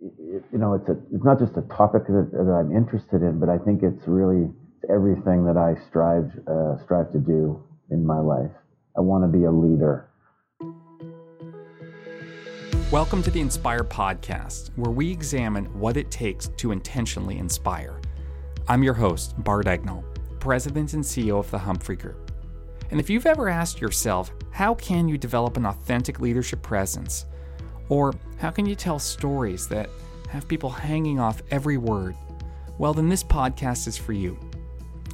you know, it's a, it's not just a topic that, that I'm interested in, but I think it's really everything that I strive, uh, strive to do in my life. I want to be a leader. Welcome to the Inspire Podcast, where we examine what it takes to intentionally inspire. I'm your host, Bart Egnal, President and CEO of the Humphrey Group. And if you've ever asked yourself, how can you develop an authentic leadership presence? Or how can you tell stories that have people hanging off every word? Well, then this podcast is for you.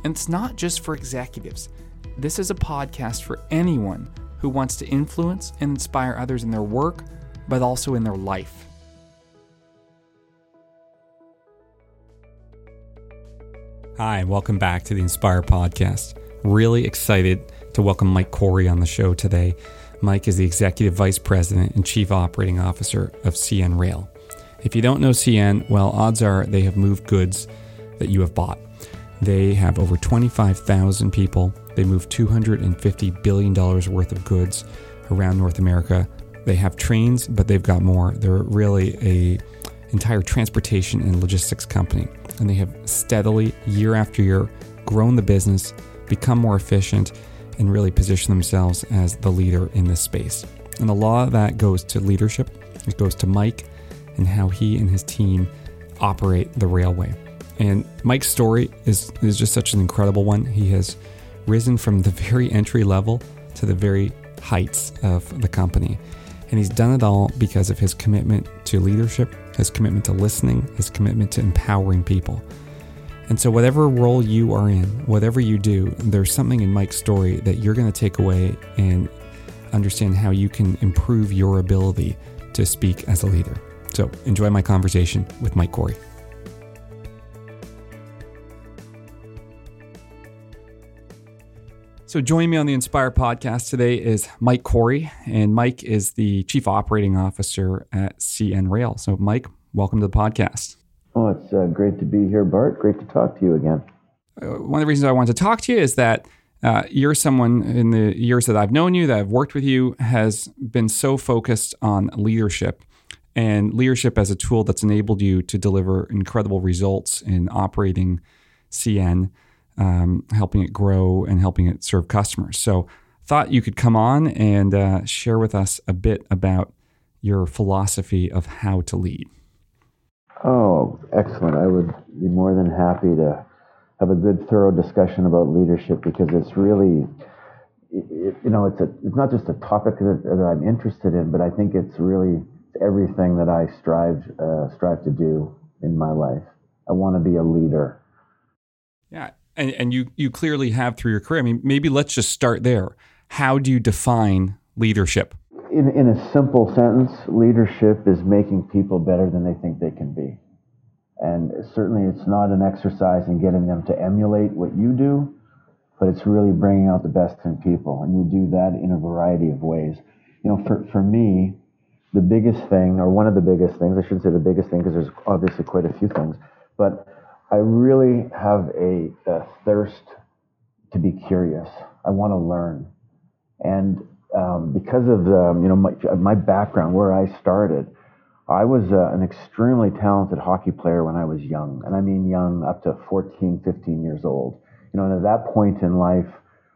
And it's not just for executives, this is a podcast for anyone who wants to influence and inspire others in their work but also in their life. Hi, welcome back to the Inspire Podcast. Really excited to welcome Mike Cory on the show today. Mike is the Executive Vice President and Chief Operating Officer of CN Rail. If you don't know CN, well, odds are they have moved goods that you have bought. They have over 25,000 people. They move $250 billion worth of goods around North America they have trains, but they've got more. They're really a entire transportation and logistics company, and they have steadily, year after year, grown the business, become more efficient, and really position themselves as the leader in this space. And a lot of that goes to leadership. It goes to Mike and how he and his team operate the railway. And Mike's story is, is just such an incredible one. He has risen from the very entry level to the very heights of the company. And he's done it all because of his commitment to leadership, his commitment to listening, his commitment to empowering people. And so, whatever role you are in, whatever you do, there's something in Mike's story that you're going to take away and understand how you can improve your ability to speak as a leader. So, enjoy my conversation with Mike Cory. So, joining me on the Inspire podcast today is Mike Cory, and Mike is the Chief Operating Officer at CN Rail. So, Mike, welcome to the podcast. Oh, it's uh, great to be here, Bart. Great to talk to you again. Uh, one of the reasons I wanted to talk to you is that uh, you're someone in the years that I've known you, that I've worked with you, has been so focused on leadership and leadership as a tool that's enabled you to deliver incredible results in operating CN um, helping it grow and helping it serve customers. So, thought you could come on and uh, share with us a bit about your philosophy of how to lead. Oh, excellent. I would be more than happy to have a good, thorough discussion about leadership because it's really, it, you know, it's, a, it's not just a topic that, that, I'm interested in, but I think it's really everything that I strive, uh, strive to do in my life. I want to be a leader. Yeah, and, and you you clearly have through your career. I mean, maybe let's just start there. How do you define leadership? In, in a simple sentence, leadership is making people better than they think they can be. And certainly it's not an exercise in getting them to emulate what you do, but it's really bringing out the best in people. And you do that in a variety of ways. You know, for, for me, the biggest thing, or one of the biggest things, I shouldn't say the biggest thing because there's obviously quite a few things, but I really have a, a thirst to be curious. I want to learn, and um, because of the, you know my, my background, where I started, I was uh, an extremely talented hockey player when I was young, and I mean young, up to 14, 15 years old. You know, and at that point in life,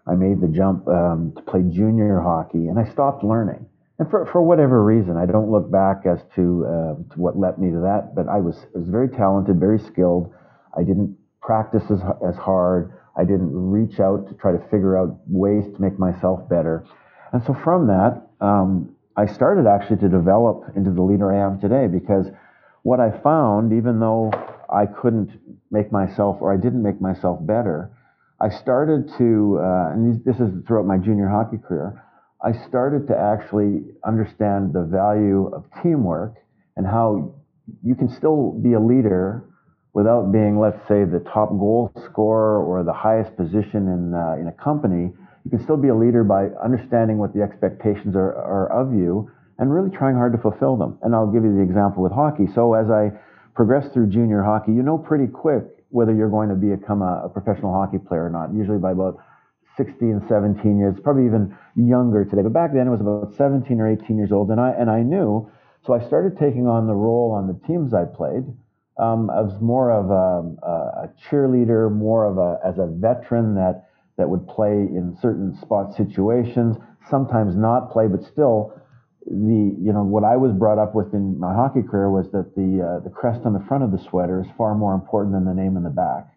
I made the jump um, to play junior hockey, and I stopped learning. And for, for whatever reason, I don't look back as to, uh, to what led me to that, but I was, I was very talented, very skilled. I didn't practice as, as hard. I didn't reach out to try to figure out ways to make myself better. And so from that, um, I started actually to develop into the leader I am today because what I found, even though I couldn't make myself or I didn't make myself better, I started to, uh, and this is throughout my junior hockey career, I started to actually understand the value of teamwork and how you can still be a leader without being, let's say, the top goal scorer or the highest position in, uh, in a company, you can still be a leader by understanding what the expectations are, are of you and really trying hard to fulfill them. And I'll give you the example with hockey. So as I progress through junior hockey, you know pretty quick whether you're going to become a, a professional hockey player or not, usually by about 16, 17 years, probably even younger today. But back then it was about 17 or 18 years old. And I, and I knew So I started taking on the role on the teams I played. Um, I was more of a, a, cheerleader, more of a as a veteran that that would play in certain spot situations, sometimes not play, but still the you know what I was brought up with in my hockey career was that the uh, the crest on the front of the sweater is far more important than the name in the back,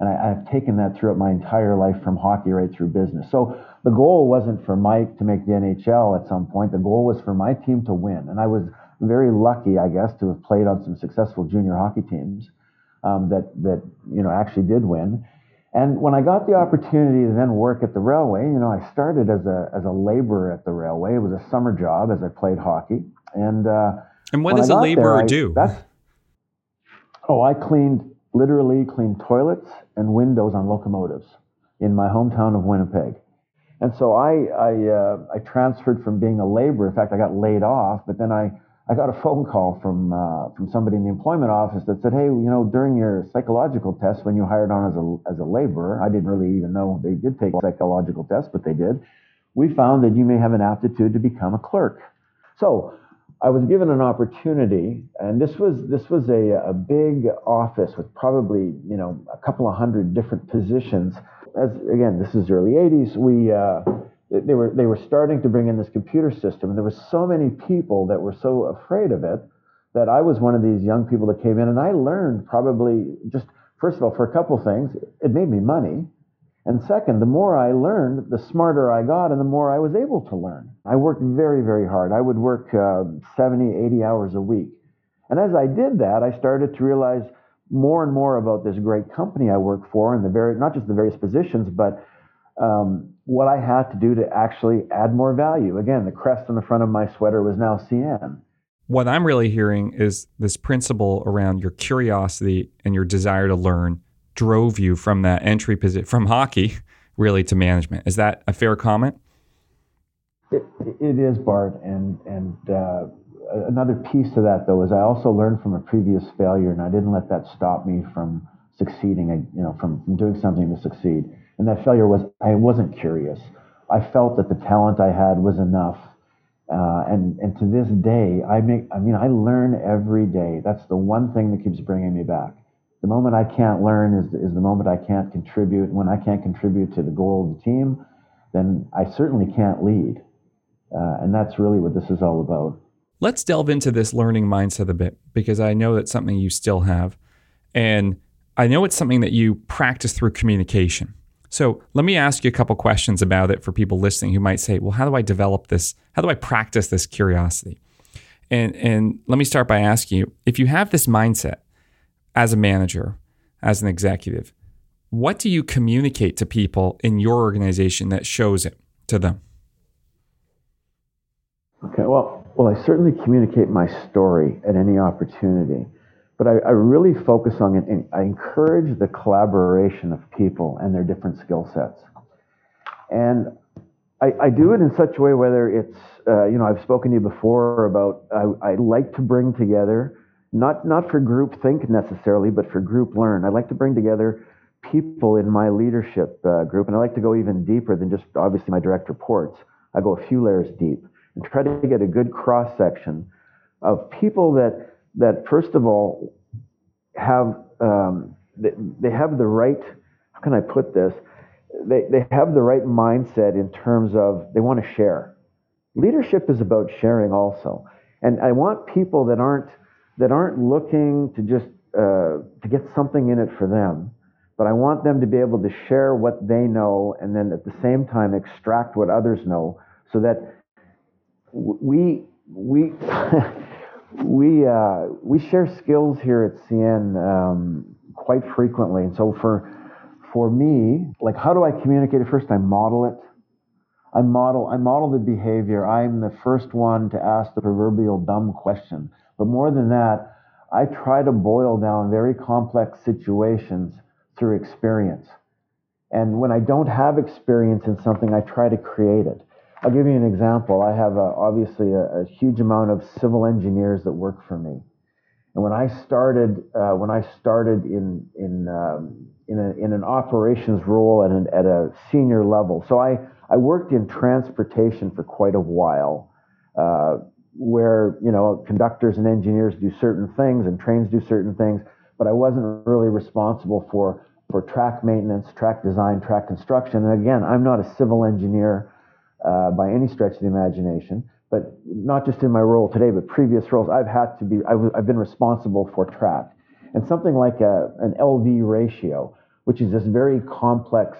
and I, have taken that throughout my entire life from hockey right through business. So the goal wasn't for Mike to make the NHL at some point. The goal was for my team to win, and I was very lucky, I guess, to have played on some successful junior hockey teams um, that that you know actually did win. And when I got the opportunity to then work at the railway, you know, I started as a as a laborer at the railway. It was a summer job as I played hockey. And uh, and what does a laborer there, I, do? Oh, I cleaned literally cleaned toilets and windows on locomotives in my hometown of Winnipeg. And so I I, uh, I transferred from being a laborer. In fact, I got laid off, but then I I got a phone call from uh, from somebody in the employment office that said, "Hey, you know, during your psychological test when you hired on as a as a laborer, I didn't really even know they did take psychological test, but they did. We found that you may have an aptitude to become a clerk." So I was given an opportunity, and this was this was a, a big office with probably you know a couple of hundred different positions. As again, this is early '80s. We uh, they were they were starting to bring in this computer system, and there were so many people that were so afraid of it that I was one of these young people that came in, and I learned probably just first of all for a couple things, it made me money, and second, the more I learned, the smarter I got, and the more I was able to learn. I worked very very hard. I would work uh, 70, 80 hours a week, and as I did that, I started to realize more and more about this great company I work for, and the very not just the various positions, but um, what I had to do to actually add more value. Again, the crest on the front of my sweater was now CN. What I'm really hearing is this principle around your curiosity and your desire to learn drove you from that entry position from hockey really to management. Is that a fair comment? it, it is, Bart. And and uh, another piece to that though is I also learned from a previous failure, and I didn't let that stop me from succeeding. You know, from, from doing something to succeed. And that failure was I wasn't curious. I felt that the talent I had was enough. Uh, and and to this day, I make I mean I learn every day. That's the one thing that keeps bringing me back. The moment I can't learn is is the moment I can't contribute. When I can't contribute to the goal of the team, then I certainly can't lead. Uh, and that's really what this is all about. Let's delve into this learning mindset a bit because I know that's something you still have, and I know it's something that you practice through communication. So let me ask you a couple questions about it for people listening who might say, well, how do I develop this? How do I practice this curiosity? And, and let me start by asking you if you have this mindset as a manager, as an executive, what do you communicate to people in your organization that shows it to them? Okay, well, well, I certainly communicate my story at any opportunity but I, I, really focus on it and I encourage the collaboration of people and their different skill sets. And I, I, do it in such a way, whether it's, uh, you know, I've spoken to you before about I, I, like to bring together, not, not for group think necessarily, but for group learn. I like to bring together people in my leadership uh, group, and I like to go even deeper than just obviously my direct reports. I go a few layers deep and try to get a good cross section of people that that first of all have um, they, they have the right how can I put this? They, they have the right mindset in terms of they want to share. Leadership is about sharing also. And I want people that aren't that aren't looking to just uh, to get something in it for them but I want them to be able to share what they know and then at the same time extract what others know so that we we we uh, we share skills here at CN um, quite frequently, and so for for me, like how do I communicate it? First, I model it. I model I model the behavior. I'm the first one to ask the proverbial dumb question. But more than that, I try to boil down very complex situations through experience. And when I don't have experience in something, I try to create it. I'll give you an example. I have a, obviously a, a, huge amount of civil engineers that work for me, and when I started uh, when I started in in um, in, a, in, an operations role at, an, at a senior level, so I I worked in transportation for quite a while. Uh, where you know conductors and engineers do certain things and trains do certain things, but I wasn't really responsible for for track maintenance, track design, track construction. And again, I'm not a civil engineer uh, by any stretch of the imagination, but not just in my role today, but previous roles, I've had to be, I've, I've been responsible for track. And something like a, an LV ratio, which is this very complex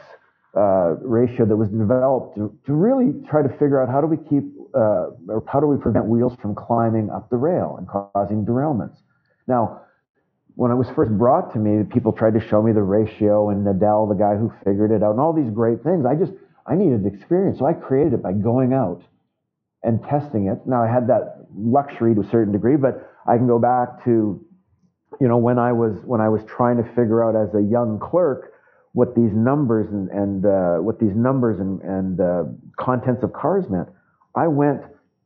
uh, ratio that was developed to, to really try to figure out how do we keep, uh, or how do we prevent wheels from climbing up the rail and causing derailments. Now, when it was first brought to me, people tried to show me the ratio and Nadal, the guy who figured it out, and all these great things. I just, I needed experience. So I created it by going out and testing it. Now I had that luxury to a certain degree, but I can go back to, you know, when I was, when I was trying to figure out as a young clerk what these numbers and, and uh, what these numbers and, and uh, contents of cars meant. I went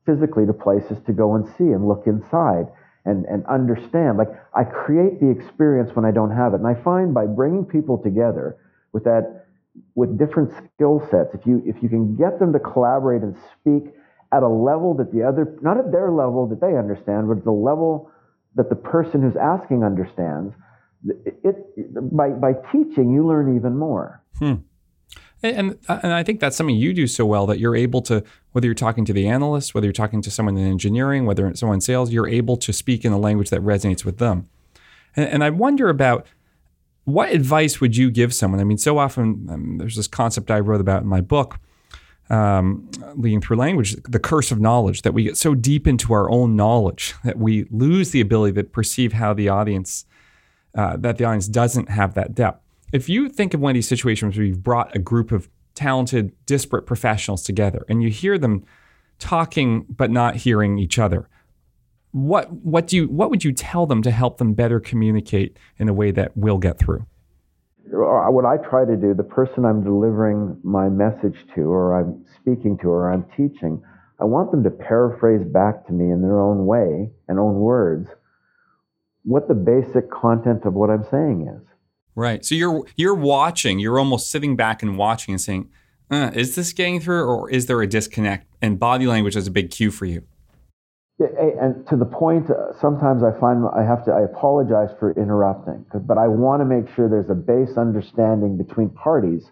physically to places to go and see and look inside and, and understand. Like I create the experience when I don't have it. And I find by bringing people together with that, with different skill sets, if you, if you can get them to collaborate and speak at a level that the other, not at their level that they understand, but at the level that the person who's asking understands, it, it by, by teaching, you learn even more. Hmm. And, and I think that's something you do so well that you're able to, whether you're talking to the analyst, whether you're talking to someone in engineering, whether it's someone in sales, you're able to speak in a language that resonates with them. And, and I wonder about what advice would you give someone? I mean, so often um, there's this concept I wrote about in my book, um, Leading Through Language, the curse of knowledge, that we get so deep into our own knowledge that we lose the ability to perceive how the audience, uh, that the audience doesn't have that depth if you think of one of these situations where you've brought a group of talented, disparate professionals together and you hear them talking but not hearing each other, what what do you what would you tell them to help them better communicate in a way that will get through? What I try to do, the person I'm delivering my message to, or I'm speaking to, or I'm teaching, I want them to paraphrase back to me in their own way and own words what the basic content of what I'm saying is. Right. So you're you're watching. You're almost sitting back and watching and saying, uh, "Is this getting through, or is there a disconnect?" And body language is a big cue for you. And to the point, uh, sometimes I find I have to. I apologize for interrupting, but I want to make sure there's a base understanding between parties,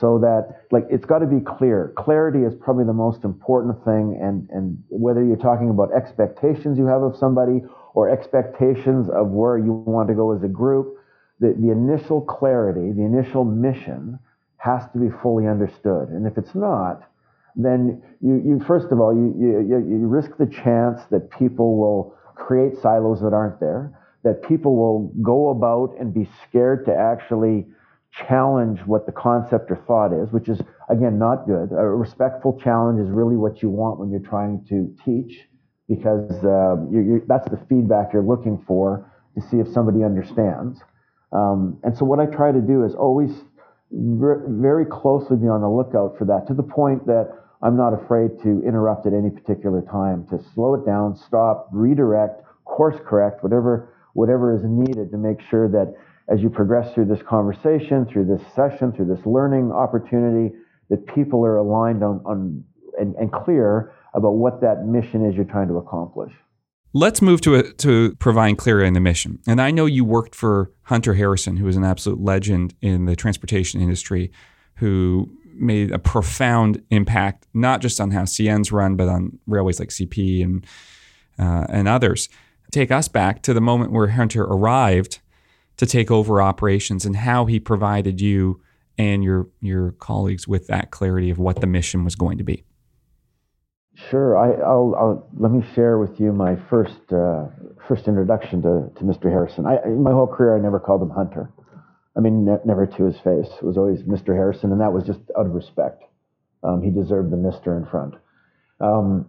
so that like it's got to be clear. Clarity is probably the most important thing, and and whether you're talking about expectations you have of somebody or expectations of where you want to go as a group the, the initial clarity, the initial mission has to be fully understood. And if it's not, then you, you first of all, you, you, you risk the chance that people will create silos that aren't there, that people will go about and be scared to actually challenge what the concept or thought is, which is, again, not good. A respectful challenge is really what you want when you're trying to teach, because uh, you're, you're, that's the feedback you're looking for to see if somebody understands. Um, and so what I try to do is always very closely be on the lookout for that to the point that I'm not afraid to interrupt at any particular time to slow it down, stop, redirect, course correct, whatever whatever is needed to make sure that as you progress through this conversation, through this session, through this learning opportunity, that people are aligned on, on and, and clear about what that mission is you're trying to accomplish. Let's move to a, to providing clarity in the mission. And I know you worked for Hunter Harrison, who is an absolute legend in the transportation industry, who made a profound impact not just on how CN's run, but on railways like CP and uh, and others. Take us back to the moment where Hunter arrived to take over operations and how he provided you and your your colleagues with that clarity of what the mission was going to be. Sure. I, will let me share with you my first uh, first introduction to, to Mr. Harrison. I, in my whole career, I never called him Hunter. I mean, ne- never to his face. It was always Mr. Harrison, and that was just out of respect. Um, he deserved the Mister in front. Um,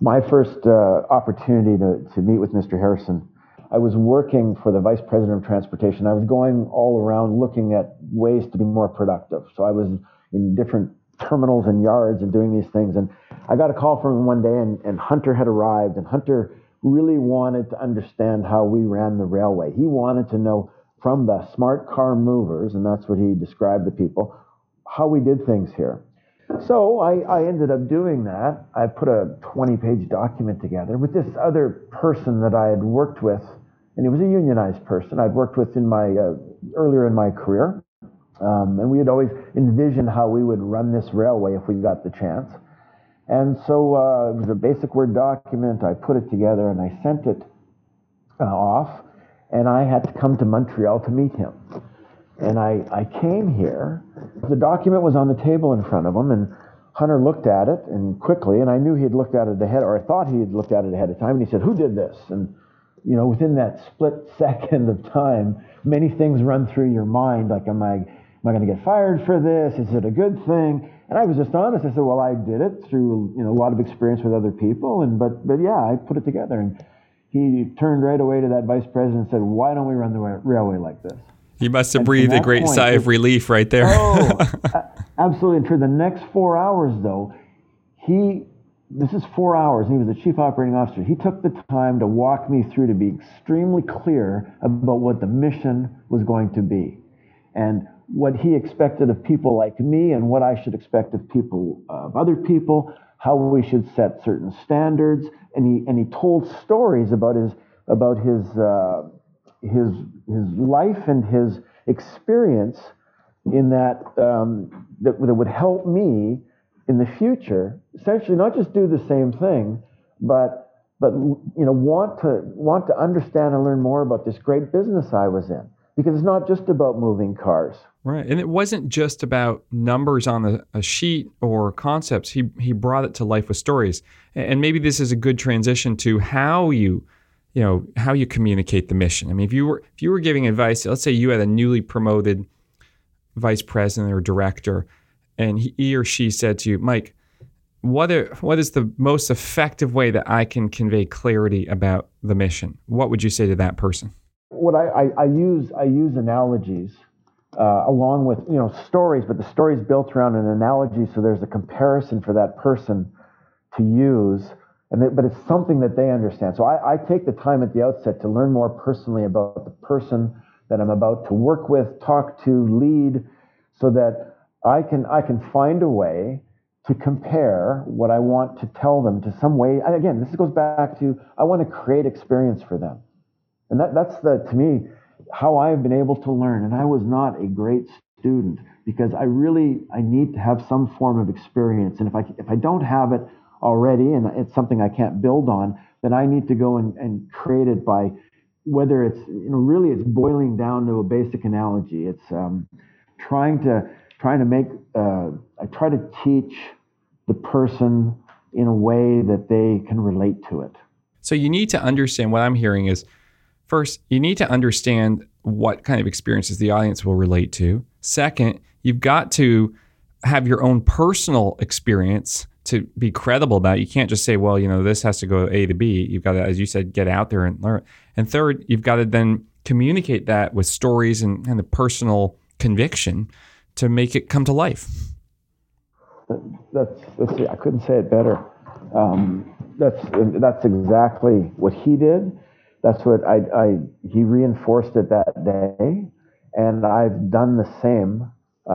my first uh, opportunity to, to meet with Mr. Harrison, I was working for the Vice President of Transportation. I was going all around looking at ways to be more productive. So I was in different terminals and yards and doing these things. And I got a call from him one day, and, and Hunter had arrived, and Hunter really wanted to understand how we ran the railway. He wanted to know from the smart car movers, and that's what he described the people, how we did things here. So I, I ended up doing that. I put a 20 page document together with this other person that I had worked with, and he was a unionized person I'd worked with in my uh, earlier in my career. Um, and we had always envisioned how we would run this railway if we got the chance. And so uh, it was a basic Word document. I put it together and I sent it uh, off, and I had to come to Montreal to meet him. And I, I came here. The document was on the table in front of him, and Hunter looked at it and quickly, and I knew he had looked at it ahead, or I thought he had looked at it ahead of time, and he said, Who did this? And, you know, within that split second of time, many things run through your mind like, Am I, am I going to get fired for this? Is it a good thing? And I was just honest. I said, Well, I did it through, you know, a lot of experience with other people, and but, but yeah, I put it together. And he turned right away to that vice president and said, Why don't we run the railway like this? You must have and breathed a great point, sigh of relief right there. oh, absolutely. And for the next four hours, though, he, this is four hours, and he was the chief operating officer. He took the time to walk me through to be extremely clear about what the mission was going to be and what he expected of people like me and what I should expect of people, of other people, how we should set certain standards. And he, and he told stories about his, about his, uh, his, his life and his experience in that, um, that, that would help me in the future, essentially not just do the same thing, but but you know want to want to understand and learn more about this great business I was in because it's not just about moving cars. Right, and it wasn't just about numbers on a, a sheet or concepts. He he brought it to life with stories, and maybe this is a good transition to how you you know how you communicate the mission. I mean, if you were if you were giving advice, let's say you had a newly promoted vice president or director, and he, or she said to you, Mike, what are, what is the most effective way that I can convey clarity about the mission? What would you say to that person? What I, I, I use I use analogies uh, along with you know stories, but the story is built around an analogy, so there's a comparison for that person to use and they, but it's something that they understand. So I, I take the time at the outset to learn more personally about the person that I'm about to work with, talk to, lead, so that I can I can find a way to compare what I want to tell them to some way. Again, this goes back to I want to create experience for them, and that that's the to me how I've been able to learn. And I was not a great student because I really I need to have some form of experience, and if I if I don't have it already and it's something I can't build on, then I need to go and, and create it by whether it's, you know, really it's boiling down to a basic analogy. It's um, trying to trying to make uh, I try to teach the person in a way that they can relate to it. So you need to understand what I'm hearing is first, you need to understand what kind of experiences the audience will relate to. Second, you've got to have your own personal experience to be credible about it. You can't just say, well, you know, this has to go A to B. You've got to, as you said, get out there and learn. And third, you've got to then communicate that with stories and kind of personal conviction to make it come to life. That's, that's I couldn't say it better. Um, that's that's exactly what he did. That's what I, I he reinforced it that day, and I've done the same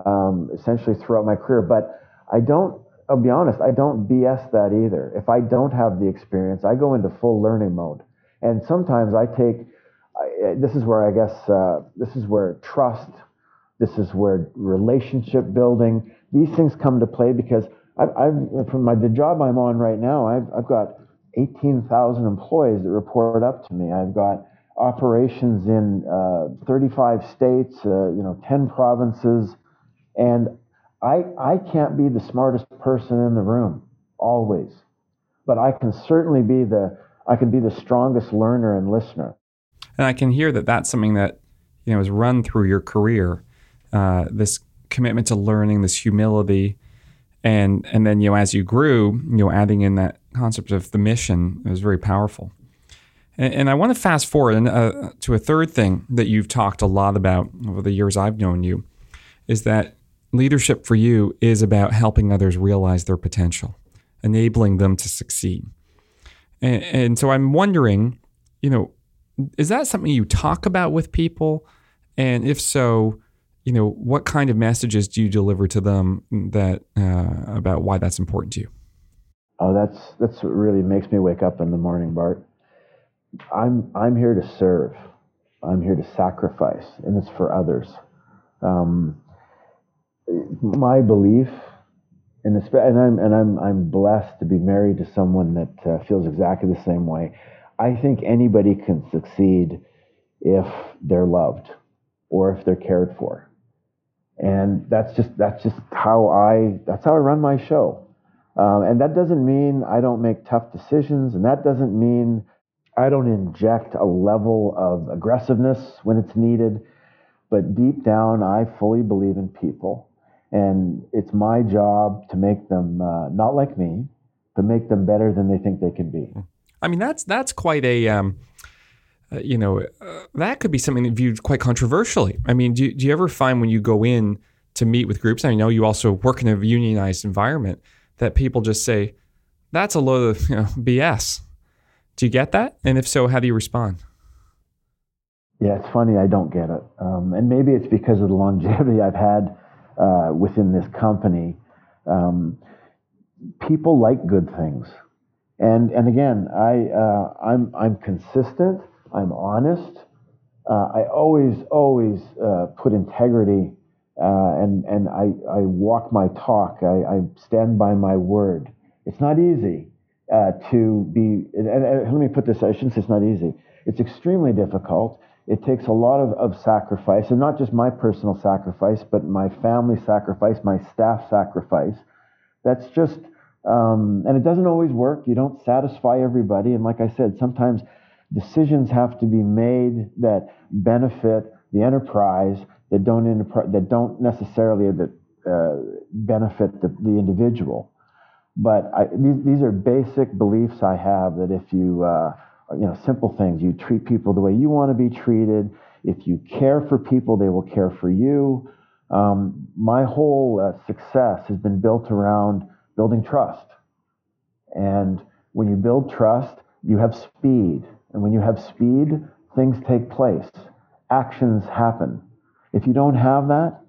um, essentially throughout my career. But I don't I'll be honest, I don't BS that either. If I don't have the experience, I go into full learning mode. And sometimes I take, I, this is where I guess, uh, this is where trust, this is where relationship building, these things come to play because I've, I've from my, the job I'm on right now, I've, I've got 18,000 employees that report up to me. I've got operations in uh, 35 states, uh, you know, 10 provinces, and I, I can't be the smartest person in the room always, but I can certainly be the I can be the strongest learner and listener. And I can hear that that's something that you know has run through your career. Uh, this commitment to learning, this humility, and and then you know as you grew, you know adding in that concept of the mission is very powerful. And, and I want to fast forward uh, to a third thing that you've talked a lot about over the years I've known you, is that leadership for you is about helping others realize their potential, enabling them to succeed. And, and, so I'm wondering, you know, is that something you talk about with people? And if so, you know, what kind of messages do you deliver to them that uh, about why that's important to you? Oh, that's that's what really makes me wake up in the morning, Bart. I'm I'm here to serve. I'm here to sacrifice, and it's for others. Um, my belief, and, and I'm and I'm I'm blessed to be married to someone that uh, feels exactly the same way. I think anybody can succeed if they're loved or if they're cared for, and that's just that's just how I that's how I run my show. Um, and that doesn't mean I don't make tough decisions, and that doesn't mean I don't inject a level of aggressiveness when it's needed. But deep down, I fully believe in people. And it's my job to make them uh, not like me, but make them better than they think they can be. I mean, that's that's quite a, um, uh, you know, uh, that could be something viewed quite controversially. I mean, do, do you ever find when you go in to meet with groups, I know you also work in a unionized environment, that people just say, that's a load of you know, BS. Do you get that? And if so, how do you respond? Yeah, it's funny. I don't get it. Um, and maybe it's because of the longevity I've had uh, within this company. Um, people like good things. And, and again, I, uh, I'm, I'm consistent. I'm honest. Uh, I always, always uh, put integrity uh, and and I, I walk my talk. I, I stand by my word. It's not easy uh, to be. And, and, let me put this. I shouldn't say it's not easy. It's extremely difficult. It takes a lot of, of sacrifice, and not just my personal sacrifice, but my family sacrifice, my staff sacrifice. That's just, um, and it doesn't always work. You don't satisfy everybody, and like I said, sometimes decisions have to be made that benefit the enterprise that don't that don't necessarily that uh, benefit the, the individual. But I, these, these are basic beliefs I have that if you uh, you know simple things, you treat people the way you want to be treated. If you care for people, they will care for you. Um, my whole uh, success has been built around building trust. And when you build trust, you have speed. And when you have speed, things take place, actions happen. If you don't have that,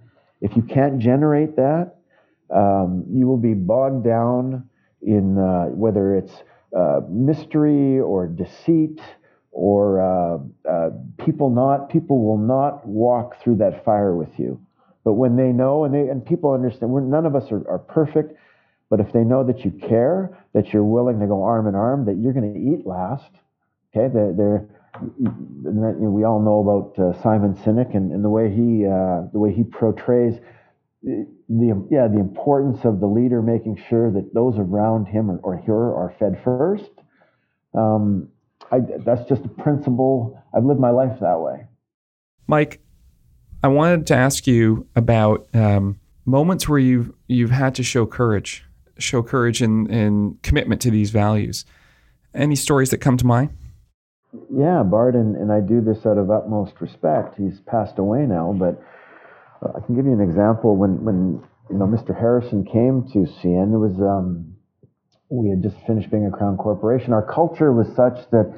if you can't generate that, um, you will be bogged down in uh, whether it's uh, mystery or deceit or uh, uh, people not people will not walk through that fire with you. But when they know and they and people understand, none of us are, are perfect. But if they know that you care, that you're willing to go arm in arm, that you're going to eat last, okay, they're, they're that, you know, we all know about uh, Simon Sinek and, and the way he uh, the way he portrays uh, the yeah the importance of the leader making sure that those around him or, or her are fed first. Um, I, that's just a principle. I've lived my life that way. Mike, I wanted to ask you about um, moments where you've you've had to show courage, show courage and, and commitment to these values. Any stories that come to mind? Yeah, Bart, and, and I do this out of utmost respect. He's passed away now, but uh, I can give you an example. When when you know Mr. Harrison came to CN, it was um, we had just finished being a Crown corporation. Our culture was such that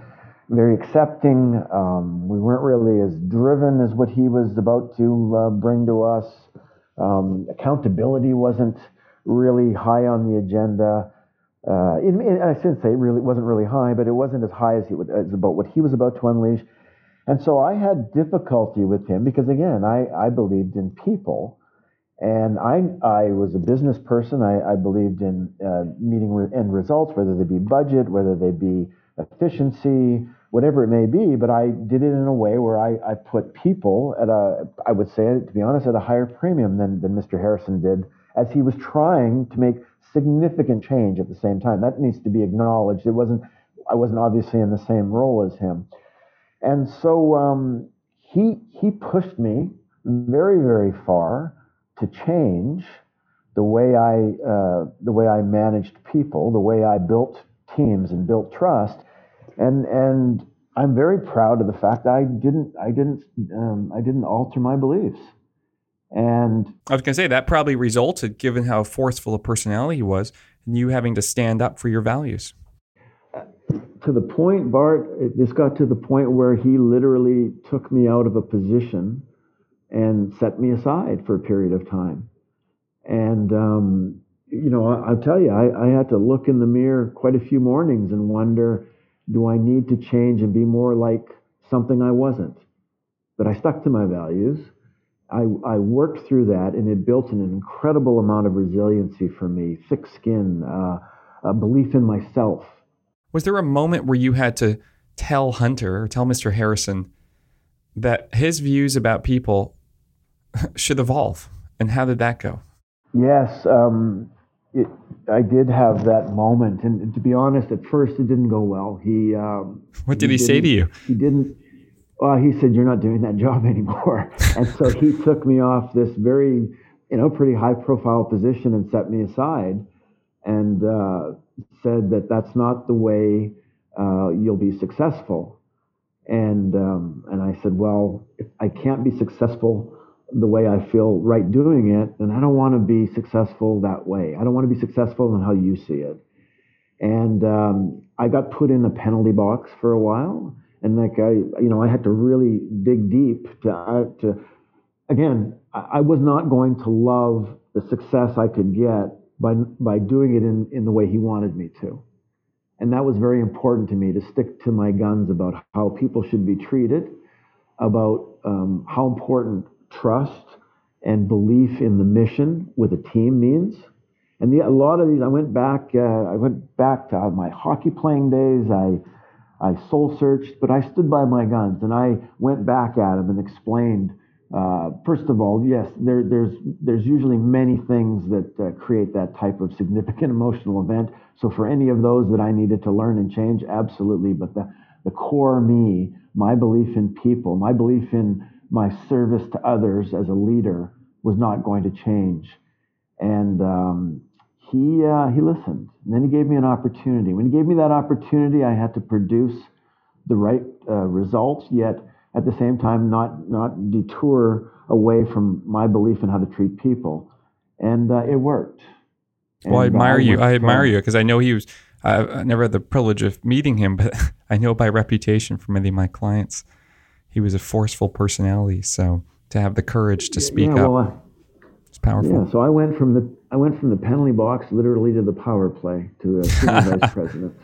very accepting. Um, we weren't really as driven as what he was about to uh, bring to us. Um, accountability wasn't really high on the agenda. Uh, it, I shouldn't say it really wasn't really high, but it wasn't as high as, he, as about what he was about to unleash. And so I had difficulty with him because again, I, I believed in people, and I I was a business person. I, I believed in uh, meeting re- end results, whether they be budget, whether they be efficiency, whatever it may be. But I did it in a way where I, I put people at a I would say to be honest at a higher premium than than Mr. Harrison did, as he was trying to make significant change at the same time. That needs to be acknowledged. It wasn't, I wasn't obviously in the same role as him. And so um, he, he pushed me very, very far to change the way I, uh, the way I managed people, the way I built teams and built trust. And, and I'm very proud of the fact I didn't, I didn't, um, I didn't alter my beliefs. And I was going to say that probably resulted, given how forceful a personality he was, in you having to stand up for your values. To the point, Bart, this got to the point where he literally took me out of a position and set me aside for a period of time. And, um, you know, I, will tell you, I, I had to look in the mirror quite a few mornings and wonder do I need to change and be more like something I wasn't? But I stuck to my values. I, I worked through that, and it built an incredible amount of resiliency for me, thick skin, uh, a belief in myself. Was there a moment where you had to tell Hunter or tell Mr. Harrison that his views about people should evolve? And how did that go? Yes, um, it, I did have that moment, and, to be honest, at first it didn't go well. He. Um, what did he, he say to you? He didn't. Well, he said, "You're not doing that job anymore," and so he took me off this very, you know, pretty high-profile position and set me aside, and uh, said that that's not the way uh, you'll be successful. And um, and I said, well, if I can't be successful the way I feel right doing it, then I don't want to be successful that way. I don't want to be successful in how you see it. And um, I got put in a penalty box for a while, and like I, you know, I had to really dig deep to uh, to. Again, I, was not going to love the success I could get by by doing it in in the way he wanted me to. And that was very important to me to stick to my guns about how people should be treated, about um, how important trust and belief in the mission with a team means. And the, a lot of these, I went back. Uh, I went back to my hockey playing days. I I soul searched, but I stood by my guns and I went back at him and explained. Uh, first of all, yes, there, there's there's usually many things that uh, create that type of significant emotional event. So for any of those that I needed to learn and change, absolutely. But the the core me, my belief in people, my belief in my service to others as a leader was not going to change. And um, he uh, he listened. And then he gave me an opportunity. When he gave me that opportunity, I had to produce the right uh, results, yet at the same time not not detour away from my belief in how to treat people. And uh, it worked. Well, I admire you. I admire you because I know he was. I never had the privilege of meeting him, but I know by reputation from many of my clients he was a forceful personality. So to have the courage to speak yeah, well, up, uh, it's powerful. Yeah. So I went from the I went from the penalty box literally to the power play to a senior vice president.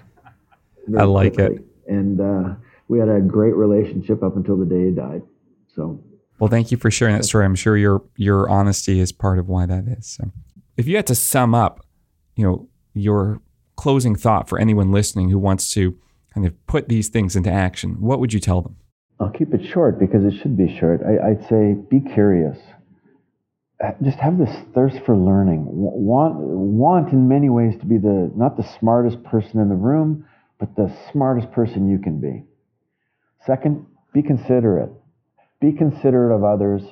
I like quickly. it. And uh, we had a great relationship up until the day he died. So. Well, thank you for sharing that story. I'm sure your your honesty is part of why that is. So, if you had to sum up, you know, your closing thought for anyone listening who wants to kind of put these things into action, what would you tell them? I'll keep it short because it should be short. I, would say be curious. Just have this thirst for learning. Want, want in many ways to be the not the smartest person in the room, but the smartest person you can be. Second, be considerate. Be considerate of others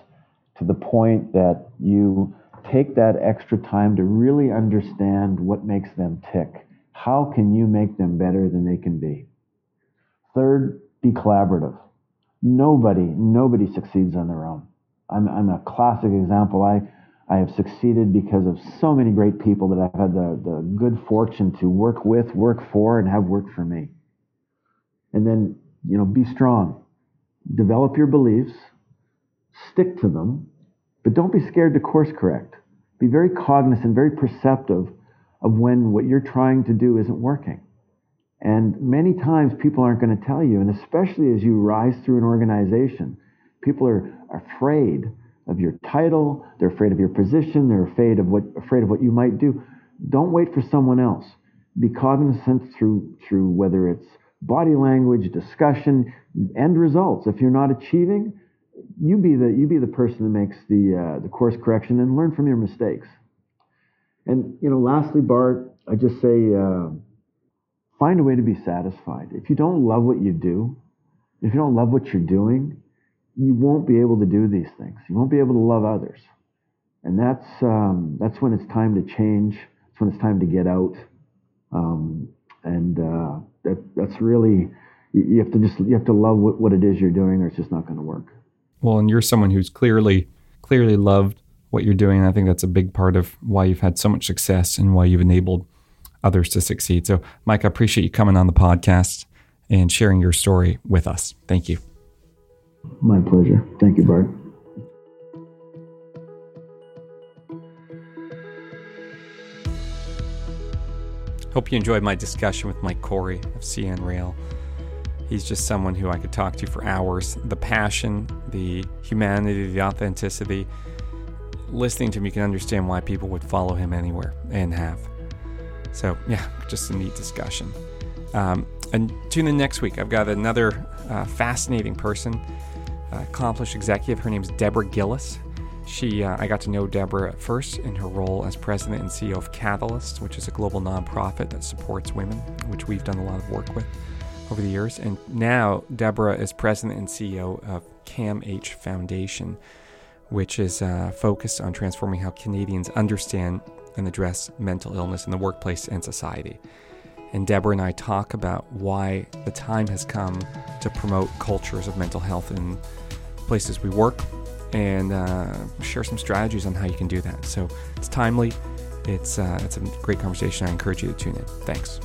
to the point that you take that extra time to really understand what makes them tick. How can you make them better than they can be? Third, be collaborative nobody, nobody succeeds on their own. I'm, I'm a classic example. I, I have succeeded because of so many great people that I've had the, the good fortune to work with, work for, and have worked for me. And then, you know, be strong. Develop your beliefs, stick to them, but don't be scared to course correct. Be very cognizant, very perceptive of when what you're trying to do isn't working. And many times people aren't going to tell you, and especially as you rise through an organization, people are afraid of your title, they're afraid of your position, they're afraid of what afraid of what you might do. Don't wait for someone else. Be cognizant through through whether it's body language, discussion, end results. If you're not achieving, you be the you be the person that makes the uh, the course correction and learn from your mistakes. And you know, lastly, Bart, I just say. Uh, Find a way to be satisfied. If you don't love what you do, if you don't love what you're doing, you won't be able to do these things. You won't be able to love others. And that's, um, that's when it's time to change. It's when it's time to get out. Um, and uh, that, that's really, you have to just, you have to love what, what it is you're doing or it's just not going to work. Well, and you're someone who's clearly, clearly loved what you're doing. And I think that's a big part of why you've had so much success and why you've enabled others to succeed. So, Mike, I appreciate you coming on the podcast and sharing your story with us. Thank you. My pleasure. Thank you, Bart. Hope you enjoyed my discussion with Mike Cory of CN Rail. He's just someone who I could talk to for hours. The passion, the humanity, the authenticity. Listening to him, you can understand why people would follow him anywhere and have. So, yeah, just a neat discussion. Um, and tune in next week. I've got another uh, fascinating person accomplished executive. Her name's Deborah Gillis. She, uh, I got to know Deborah at first in her role as president and CEO of Catalyst, which is a global nonprofit that supports women, which we've done a lot of work with over the years. And now Deborah is president and CEO of CAMH Foundation, which is uh, focused on transforming how Canadians understand and address mental illness in the workplace and society. And Deborah and I talk about why the time has come to promote cultures of mental health in places we work and uh, share some strategies on how you can do that. So it's timely. It's uh, it's a great conversation. I encourage you to tune in. Thanks.